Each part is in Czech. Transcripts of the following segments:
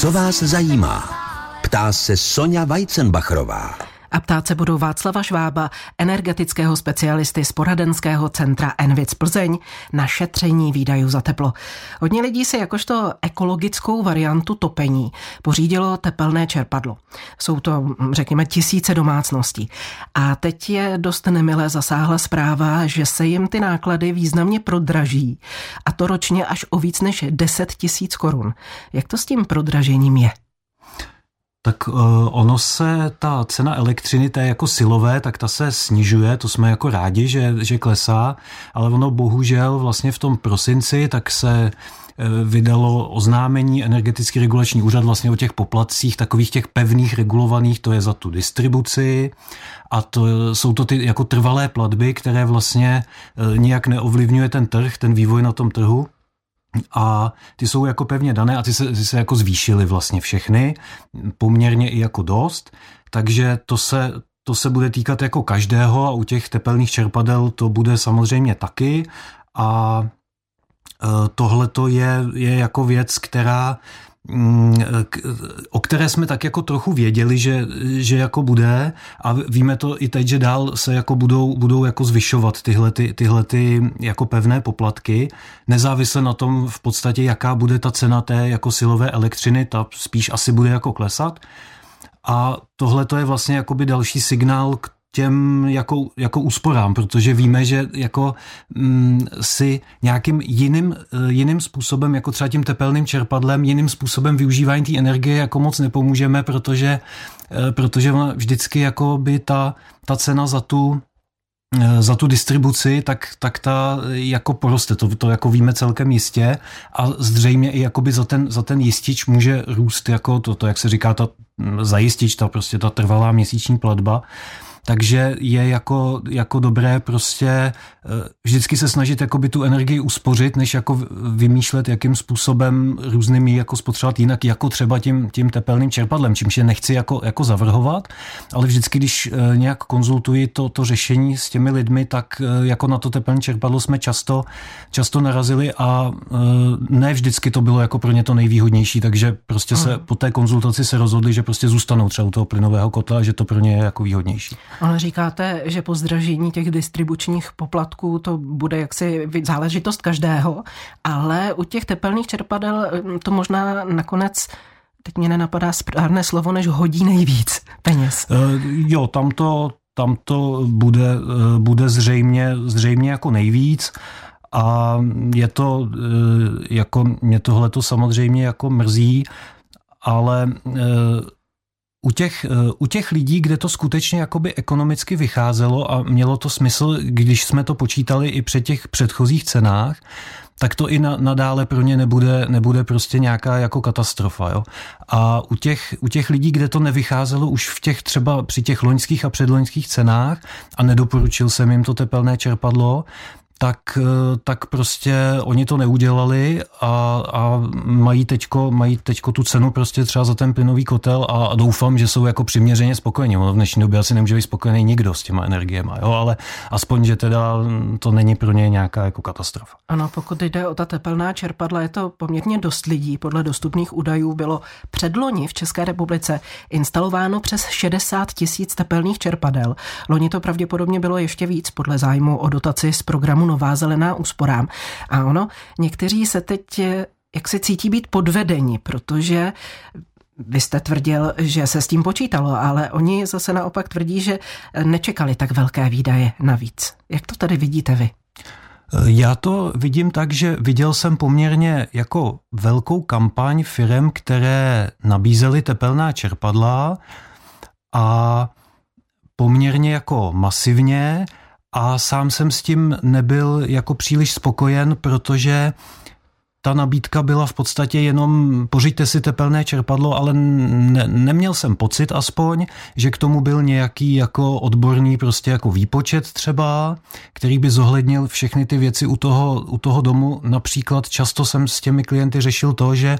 Co vás zajímá? Ptá se Sonja Weizenbachrová. A ptát se budou Václava Švába, energetického specialisty z poradenského centra Envic Plzeň na šetření výdajů za teplo. Hodně lidí si jakožto ekologickou variantu topení pořídilo tepelné čerpadlo. Jsou to, řekněme, tisíce domácností. A teď je dost nemilé zasáhla zpráva, že se jim ty náklady významně prodraží. A to ročně až o víc než 10 tisíc korun. Jak to s tím prodražením je? Tak uh, ono se, ta cena elektřiny, té jako silové, tak ta se snižuje, to jsme jako rádi, že, že klesá, ale ono bohužel vlastně v tom prosinci tak se eh, vydalo oznámení energetický regulační úřad vlastně o těch poplatcích, takových těch pevných regulovaných, to je za tu distribuci. A to jsou to ty jako trvalé platby, které vlastně eh, nijak neovlivňuje ten trh, ten vývoj na tom trhu a ty jsou jako pevně dané a ty se, ty se jako zvýšily vlastně všechny, poměrně i jako dost, takže to se, to se bude týkat jako každého a u těch tepelných čerpadel to bude samozřejmě taky. A e, tohle to je, je jako věc, která o které jsme tak jako trochu věděli, že, že jako bude a víme to i teď, že dál se jako budou, budou jako zvyšovat tyhle, ty, tyhle ty jako pevné poplatky, nezávisle na tom v podstatě, jaká bude ta cena té jako silové elektřiny, ta spíš asi bude jako klesat. A tohle to je vlastně jakoby další signál k těm jako, jako úsporám, protože víme, že jako mm, si nějakým jiným, eh, jiným způsobem, jako třeba tím tepelným čerpadlem, jiným způsobem využívání té energie jako moc nepomůžeme, protože, eh, protože vždycky jako by ta, ta cena za tu eh, za tu distribuci, tak, tak ta jako poroste, to, to jako víme celkem jistě a zřejmě i jakoby za ten, za ten jistič může růst jako to, to, jak se říká, ta mm, zajistič, ta prostě ta trvalá měsíční platba. Takže je jako, jako dobré prostě eh, vždycky se snažit jakoby tu energii uspořit, než jako vymýšlet, jakým způsobem různými jako spotřebovat jinak, jako třeba tím, tím tepelným čerpadlem, čímž je nechci jako, jako zavrhovat, ale vždycky, když eh, nějak konzultuji to, to řešení s těmi lidmi, tak eh, jako na to tepelné čerpadlo jsme často, často narazili a ne vždycky to bylo jako pro ně to nejvýhodnější, takže prostě se po té konzultaci se rozhodli, že prostě zůstanou třeba u toho plynového kotla a že to pro ně je jako výhodnější. Ale říkáte, že po zdražení těch distribučních poplatků to bude jaksi záležitost každého, ale u těch tepelných čerpadel hm, to možná nakonec teď mě nenapadá správné slovo, než hodí nejvíc peněz. Uh, jo, tam to, tam to bude, uh, bude zřejmě, zřejmě jako nejvíc. A je to, uh, jako mě tohle to samozřejmě jako mrzí, ale u těch, eh, u těch lidí, kde to skutečně jakoby ekonomicky vycházelo a mělo to smysl, když jsme to počítali i před těch předchozích cenách, tak to i na, nadále pro ně nebude, nebude prostě nějaká jako katastrofa. Jo? A u těch, u těch lidí, kde to nevycházelo už v těch třeba při těch loňských a předloňských cenách a nedoporučil jsem jim to tepelné čerpadlo, tak, eh, tak prostě oni to neudělali a, a mají, teďko, mají teďko tu cenu prostě třeba za ten plynový kotel a, a doufám, že jsou jako přiměřeně spokojení. Ono v dnešní době asi nemůže být spokojený nikdo s těma energiemi, jo, ale aspoň, že teda to není pro ně nějaká jako katastrofa. Ano, pokud jde o ta tepelná čerpadla, je to poměrně dost lidí. Podle dostupných údajů bylo předloni v České republice instalováno přes 60 tisíc tepelných čerpadel. Loni to pravděpodobně bylo ještě víc podle zájmu o dotaci z programu Nová zelená úsporám. A ono, někteří se teď jak se cítí být podvedeni, protože vy jste tvrdil, že se s tím počítalo, ale oni zase naopak tvrdí, že nečekali tak velké výdaje navíc. Jak to tady vidíte vy? Já to vidím tak, že viděl jsem poměrně jako velkou kampaň firm, které nabízely tepelná čerpadla a poměrně jako masivně a sám jsem s tím nebyl jako příliš spokojen, protože ta nabídka byla v podstatě jenom pořiďte si tepelné čerpadlo, ale ne, neměl jsem pocit aspoň, že k tomu byl nějaký jako odborný prostě jako výpočet třeba, který by zohlednil všechny ty věci u toho, u toho domu. Například často jsem s těmi klienty řešil to, že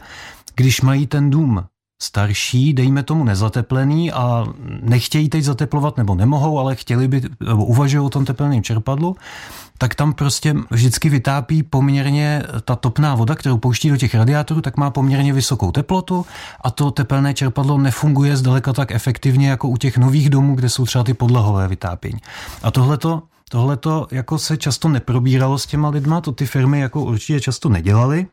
když mají ten dům starší, dejme tomu nezateplený a nechtějí teď zateplovat nebo nemohou, ale chtěli by, nebo uvažují o tom teplném čerpadlu, tak tam prostě vždycky vytápí poměrně ta topná voda, kterou pouští do těch radiátorů, tak má poměrně vysokou teplotu a to tepelné čerpadlo nefunguje zdaleka tak efektivně jako u těch nových domů, kde jsou třeba ty podlahové vytápění. A tohleto Tohle to jako se často neprobíralo s těma lidma, to ty firmy jako určitě často nedělali.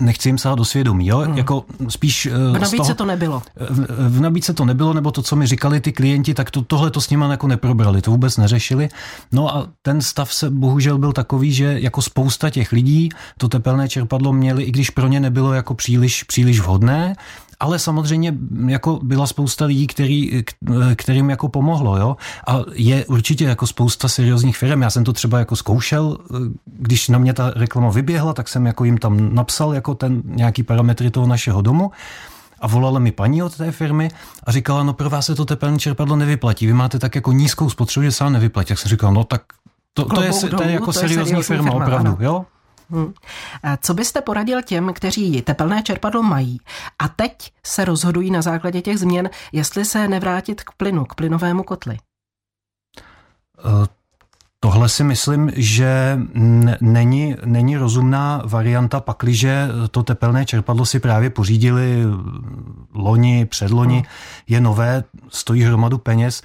Nechci jim sahat do svědomí, jo? Hmm. Jako spíš... V nabídce toho, to nebylo. V, v nabídce to nebylo, nebo to, co mi říkali ty klienti, tak to, tohle to s nimi jako neprobrali, to vůbec neřešili. No a ten stav se bohužel byl takový, že jako spousta těch lidí to tepelné čerpadlo měli, i když pro ně nebylo jako příliš, příliš vhodné, ale samozřejmě jako byla spousta lidí, který, kterým jako pomohlo, jo. A je určitě jako spousta seriózních firm. Já jsem to třeba jako zkoušel, když na mě ta reklama vyběhla, tak jsem jako jim tam napsal jako ten nějaký parametry toho našeho domu. A volala mi paní od té firmy a říkala, no pro vás se to tepelné čerpadlo nevyplatí. Vy máte tak jako nízkou spotřebu, že se vám nevyplatí. Tak jsem říkal, no tak to, to, je, to je jako to seriózní, seriózní firma, firma, opravdu, ano. jo? Hmm. Co byste poradil těm, kteří tepelné čerpadlo mají a teď se rozhodují na základě těch změn, jestli se nevrátit k plynu, k plynovému kotli? Uh, tohle si myslím, že není, není rozumná varianta, pakliže to tepelné čerpadlo si právě pořídili loni, předloni, hmm. je nové, stojí hromadu peněz,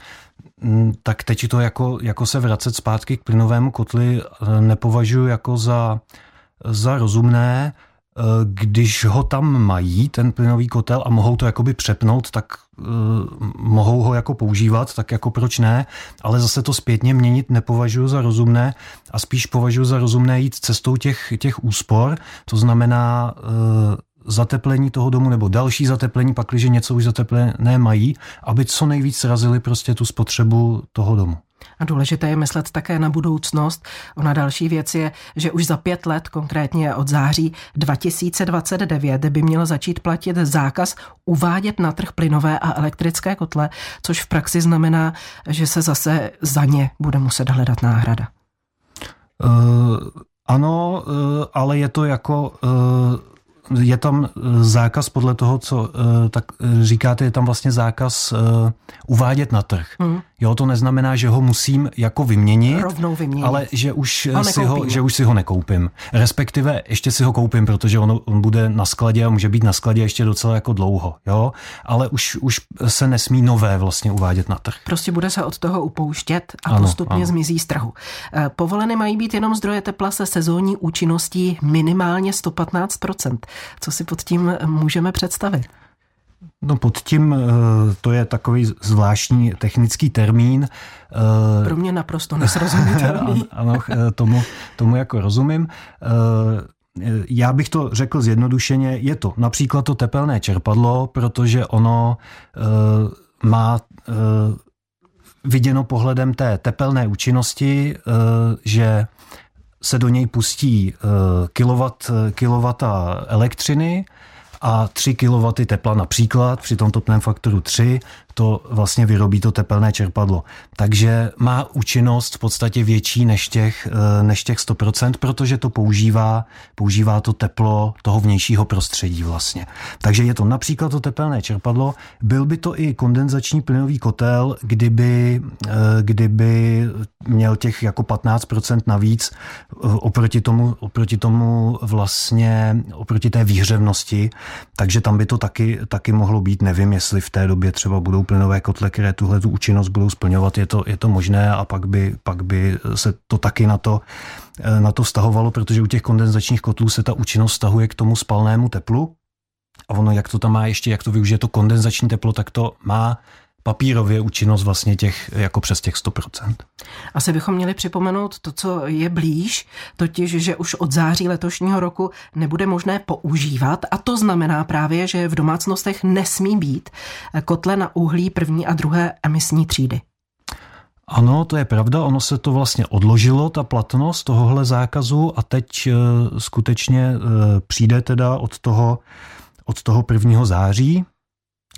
tak teď to jako, jako se vracet zpátky k plynovému kotli eh, nepovažuji jako za za rozumné, eh, když ho tam mají, ten plynový kotel, a mohou to jakoby přepnout, tak uh, mohou ho jako používat, tak jako proč ne, ale zase to zpětně měnit nepovažuji za rozumné a spíš považuji za rozumné jít cestou těch, těch úspor, to znamená uh, zateplení toho domu nebo další zateplení, pakliže něco už zateplené mají, aby co nejvíc srazili prostě tu spotřebu toho domu. A důležité je myslet také na budoucnost. Ona další věc je, že už za pět let, konkrétně od září 2029, by měl začít platit zákaz uvádět na trh plynové a elektrické kotle, což v praxi znamená, že se zase za ně bude muset hledat náhrada. Uh, ano, uh, ale je to jako uh je tam eh, zákaz podle toho, co eh, tak eh, říkáte, je tam vlastně zákaz uvádět na trh. Hmm. Jo, to neznamená, že ho musím jako vyměnit, Rovnou vyměnit. ale že už, si ho, že už si ho nekoupím. Respektive ještě si ho koupím, protože on, on bude na skladě a může být na skladě ještě docela jako dlouho. Jo? Ale už, už se nesmí nové vlastně uvádět na trh. Prostě bude se od toho upouštět a ano, postupně ano. zmizí z trhu. Povoleny mají být jenom zdroje tepla se sezónní účinností minimálně 115%. Co si pod tím můžeme představit? No pod tím, eh, to je takový zvláštní technický termín. Eh, Pro mě naprosto nesrozumitelný. ano, eh, tomu, tomu jako rozumím. Já bych to řekl zjednodušeně, je to například to tepelné čerpadlo, protože ono má viděno pohledem té tepelné účinnosti, že se do něj pustí kilowatt, kilowata elektřiny a 3 kW tepla například při tom topném faktoru 3 to vlastně vyrobí to tepelné čerpadlo. Takže má účinnost v podstatě větší než těch, eh, než těch 100%, protože to používá, používá to teplo toho vnějšího prostředí vlastně. Takže je to například to tepelné čerpadlo, byl by to i kondenzační plynový kotel, kdyby, eh, kdyby měl těch jako 15% navíc eh, oproti tomu, oproti tomu vlastně, oproti té výhřevnosti, takže tam by to taky, taky mohlo být, nevím, jestli v té době třeba budou plynové kotle, které tuhle tu účinnost budou splňovat, je to, je to možné a pak by, pak by se to taky na to, na to vztahovalo, protože u těch kondenzačních kotlů se ta účinnost vztahuje k tomu spalnému teplu, a ono, jak to tam má ještě, jak to využije to kondenzační teplo, tak to má papírově účinnost vlastně těch jako přes těch 100%. Asi bychom měli připomenout to, co je blíž, totiž, že už od září letošního roku nebude možné používat a to znamená právě, že v domácnostech nesmí být kotle na uhlí první a druhé emisní třídy. Ano, to je pravda, ono se to vlastně odložilo, ta platnost tohohle zákazu a teď e, skutečně e, přijde teda od toho, od toho 1. září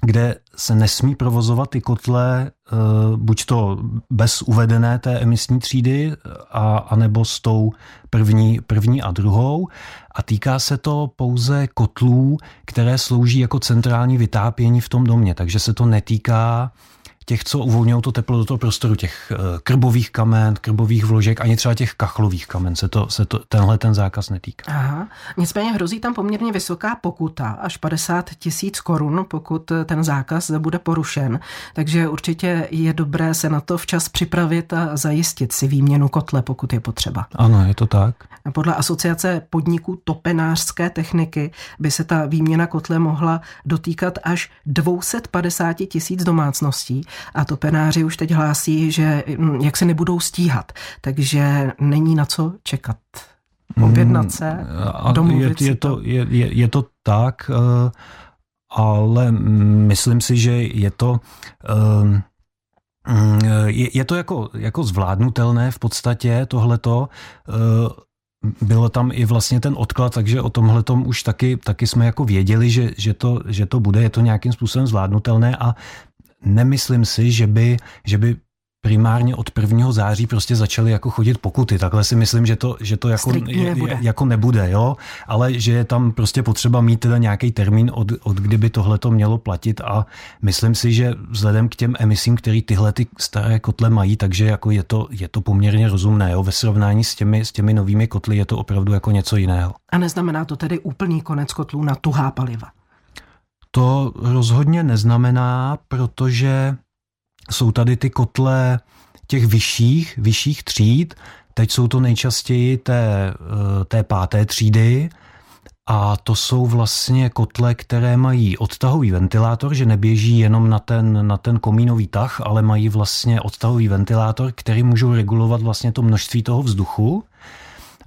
kde se nesmí provozovat ty kotle eh, buď to bez uvedené té emisní třídy, a, anebo s tou první, první a druhou. A týká se to pouze kotlů, které slouží jako centrální vytápění v tom domě. Takže se to netýká těch, co uvolňují to teplo do toho prostoru, těch eh, krbových kamen, krbových vložek, ani třeba těch kachlových kamen se, to, se to, tenhle ten zákaz netýká. Aha. Nicméně hrozí tam poměrně vysoká pokuta, až 50 tisíc korun, pokud ten zákaz bude porušen. Takže určitě je dobré se na to včas připravit a zajistit si výměnu kotle, pokud je potřeba. Ano, je to tak. Podle asociace podniků topenářské techniky by se ta výměna kotle mohla dotýkat až 250 tisíc domácností a topenáři už teď hlásí, že hm, jak se nebudou stíhat, takže není na co čekat. Objednat se, domluvit je, je, to, je, je, je to tak, eh, ale myslím si, že je to eh, je, je to jako, jako zvládnutelné v podstatě tohleto. Eh, bylo tam i vlastně ten odklad, takže o tomhle už taky, taky jsme jako věděli, že, že, to, že to bude, je to nějakým způsobem zvládnutelné a nemyslím si, že by, že by primárně od 1. září prostě začaly jako chodit pokuty. Takhle si myslím, že to, že to jako, nebude. jako nebude, jo? ale že je tam prostě potřeba mít teda nějaký termín, od, od kdyby tohle to mělo platit a myslím si, že vzhledem k těm emisím, které tyhle ty staré kotle mají, takže jako je to, je to poměrně rozumné. Jo? Ve srovnání s těmi, s těmi novými kotly je to opravdu jako něco jiného. A neznamená to tedy úplný konec kotlů na tuhá paliva? To rozhodně neznamená, protože jsou tady ty kotle těch vyšších, vyšších tříd. Teď jsou to nejčastěji té, eh, té páté třídy, a to jsou vlastně kotle, které mají odtahový ventilátor, že neběží jenom na ten, na ten komínový tah, ale mají vlastně odtahový ventilátor, který můžou regulovat vlastně to množství toho vzduchu.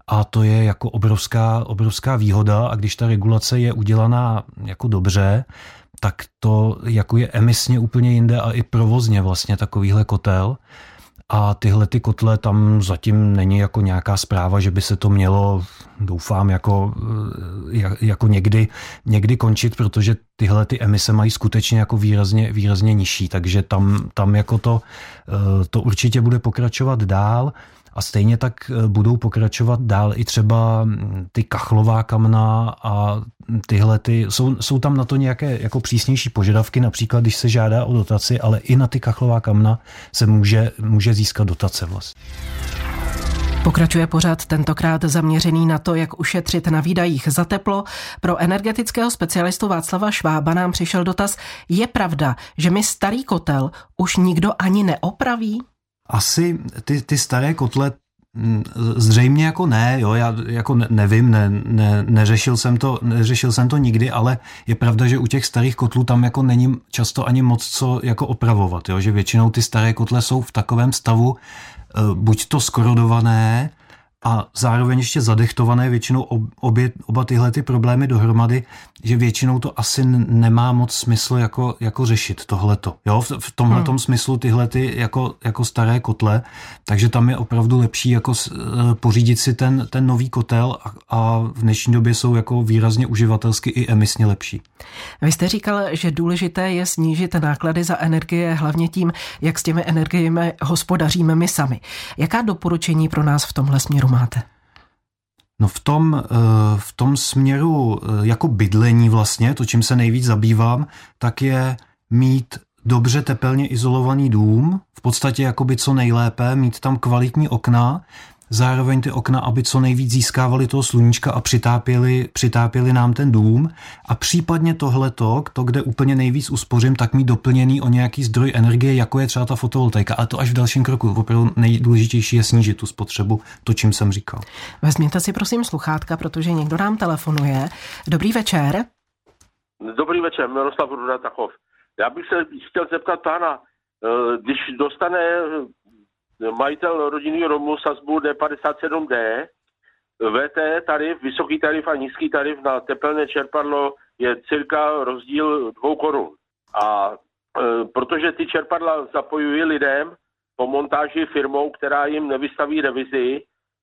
A to je jako obrovská, obrovská výhoda a když ta regulace je udělaná jako dobře, tak to jako je emisně úplně jinde a i provozně vlastně takovýhle kotel. A tyhle ty kotle tam zatím není jako nějaká zpráva, že by se to mělo, doufám, jako, eh, jako někdy, někdy končit, protože tyhle ty emise mají skutečně jako výrazně, výrazně nižší, takže tam, tam jako to, eh, to určitě bude pokračovat dál. A stejně tak eh, budou pokračovat dál i třeba hm, ty kachlová kamna a tyhle ty, jsou, jsou tam na to nějaké jako přísnější požadavky, například když se žádá o dotaci, ale i na ty kachlová kamna se může, může získat dotace vlastně. Pokračuje pořád tentokrát zaměřený na to, jak ušetřit na výdajích za teplo. Pro energetického specialistu Václava Švába nám přišel dotaz, je pravda, že mi starý kotel už nikdo ani neopraví? Asi ty, ty staré kotle mm, Zřejmě jako ne, jo, já jako nevím, ne, ne, neřešil, jsem to, neřešil jsem to nikdy, ale je pravda, že u těch starých kotlů tam jako není často ani moc co jako opravovat, jo, že většinou ty staré kotle jsou v takovém stavu, eh, buď to skorodované, a zároveň ještě zadechtované většinou obě, oba tyhle ty problémy dohromady, že většinou to asi nemá moc smysl jako, jako řešit tohleto. Jo, v, v tomhle hmm. smyslu tyhle ty jako, jako staré kotle, takže tam je opravdu lepší jako eh, pořídit si ten, ten nový kotel a, a v dnešní době jsou jako výrazně uživatelsky i emisně lepší. Vy jste říkal, že důležité je snížit náklady za energie hlavně tím, jak s těmi energiemi hospodaříme my sami. Jaká doporučení pro nás v tomhle směru máte? No v tom, eh, v tom směru eh, jako bydlení vlastně, to čím se nejvíc zabývám, tak je mít dobře tepelně izolovaný dům, v podstatě jakoby co nejlépe, mít tam kvalitní okna, zároveň ty okna, aby co nejvíc získávali toho sluníčka a přitápěli, přitápěli nám ten dům a případně tohleto, to, kde úplně nejvíc uspořím, tak mít doplněný o nějaký zdroj energie, jako je třeba ta fotovoltaika. A to až v dalším kroku. Opravdu nejdůležitější je snížit tu spotřebu, to, čím jsem říkal. Vezměte si prosím sluchátka, protože někdo nám telefonuje. Dobrý večer. Dobrý večer, Miroslav Ruda Tachov. Já bych se chtěl zeptat pána, eh, když dostane majitel rodinného domu sazbu D57D, VT tarif, vysoký tarif a nízký tarif na tepelné čerpadlo je cirka rozdíl dvou korun. A e, protože ty čerpadla zapojují lidem po montáži firmou, která jim nevystaví revizi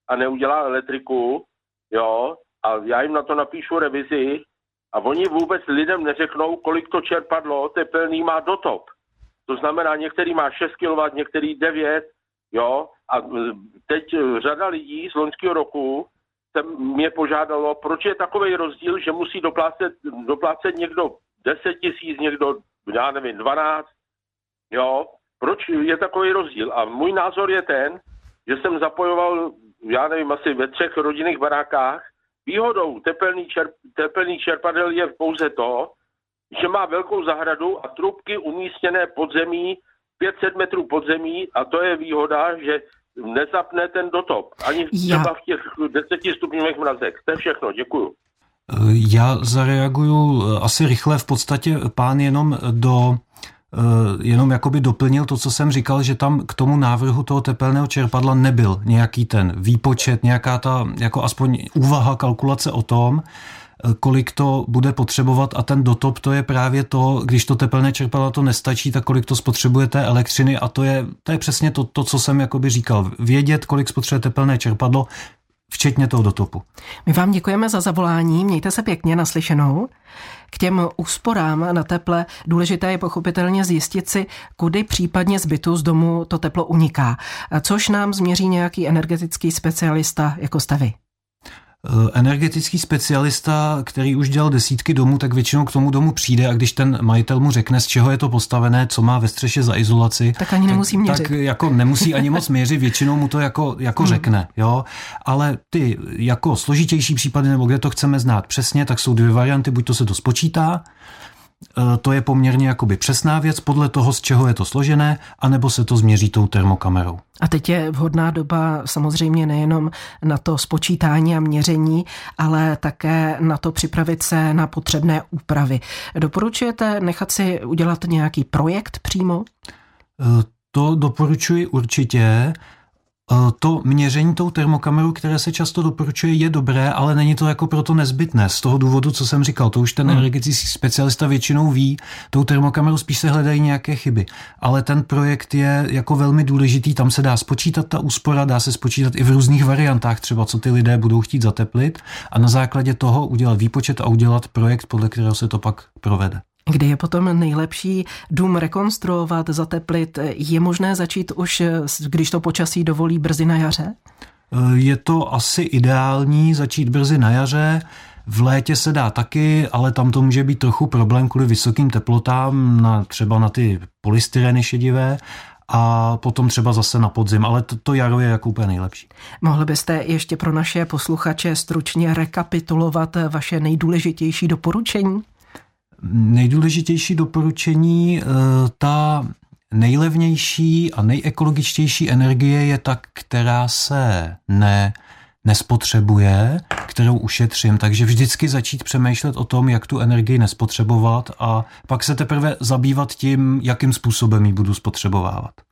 a neudělá elektriku, jo, a já jim na to napíšu revizi a oni vůbec lidem neřeknou, kolik to čerpadlo tepelný má dotop. To znamená, některý má 6 kW, některý 9, jo, a teď řada lidí z loňského roku se mě požádalo, proč je takový rozdíl, že musí doplácet, doplácet někdo 10 tisíc, někdo, já nevím, 12, jo, proč je takový rozdíl. A můj názor je ten, že jsem zapojoval, já nevím, asi ve třech rodinných barákách. Výhodou tepelný, čerp, tepelný čerpadel je pouze to, že má velkou zahradu a trubky umístěné pod zemí, 500 metrů pod zemí a to je výhoda, že nezapne ten dotop. Ani třeba Já... v těch 10 stupňových mrazech. To je všechno, děkuju. Já zareaguju asi rychle. V podstatě pán jenom do Eh, jenom jakoby doplnil to, co jsem říkal, že tam k tomu návrhu toho tepelného čerpadla nebyl nějaký ten výpočet, nějaká ta jako aspoň úvaha, kalkulace o tom, eh, kolik to bude potřebovat a ten dotop to je právě to, když to tepelné čerpadlo to nestačí, tak kolik to spotřebuje té elektřiny a to je, to je přesně to, to, co jsem jakoby říkal. Vědět, kolik spotřebuje tepelné čerpadlo, včetně toho dotopu. My vám děkujeme za zavolání, mějte se pěkně naslyšenou. K těm úsporám na teple důležité je pochopitelně zjistit si, kudy případně z bytu z domu to teplo uniká, což nám změří nějaký energetický specialista jako stavy. Eh, energetický specialista, který už dělal desítky domů, tak většinou k tomu domu přijde a když ten majitel mu řekne, z čeho je to postavené, co má ve střeše za izolaci, tak ani nemusí měřit. Tak jako nemusí ani moc měřit, většinou mu to jako, jako hmm. řekne. Jo? Ale ty jako složitější případy, nebo kde to chceme znát přesně, tak jsou dvě varianty, buď to se to spočítá, to je poměrně jakoby přesná věc podle toho, z čeho je to složené, anebo se to změří tou termokamerou. A teď je vhodná doba samozřejmě nejenom na to spočítání a měření, ale také na to připravit se na potřebné úpravy. Doporučujete nechat si udělat nějaký projekt přímo? Eh, to doporučuji určitě. Eh, to měření tou termokamerou, které se často doporučuje, je dobré, ale není to jako proto nezbytné. Z toho důvodu, co jsem říkal, to už ten hmm. energetický specialista většinou ví, tou termokamerou spíš se hledají nějaké chyby. Ale ten projekt je jako velmi důležitý, tam se dá spočítat ta úspora, dá se spočítat i v různých variantách, třeba co ty lidé budou chtít zateplit a na základě toho udělat výpočet a udělat projekt, podle kterého se to pak provede. Kdy je potom nejlepší dům rekonstruovat, zateplit? Je možné začít už, když to počasí dovolí, brzy na jaře? Je to asi ideální začít brzy na jaře. V létě se dá taky, ale tam to může být trochu problém kvůli vysokým teplotám, na, třeba na ty polystyreny šedivé a potom třeba zase na podzim, ale to, to jaro je jako úplně nejlepší. Mohli byste ještě pro naše posluchače stručně rekapitulovat vaše nejdůležitější doporučení? Nejdůležitější doporučení, eh, ta nejlevnější a nejekologičtější energie je ta, která se ne, nespotřebuje, kterou ušetřím. Takže vždycky začít přemýšlet o tom, jak tu energii nespotřebovat a pak se teprve zabývat tím, jakým způsobem ji budu spotřebovávat.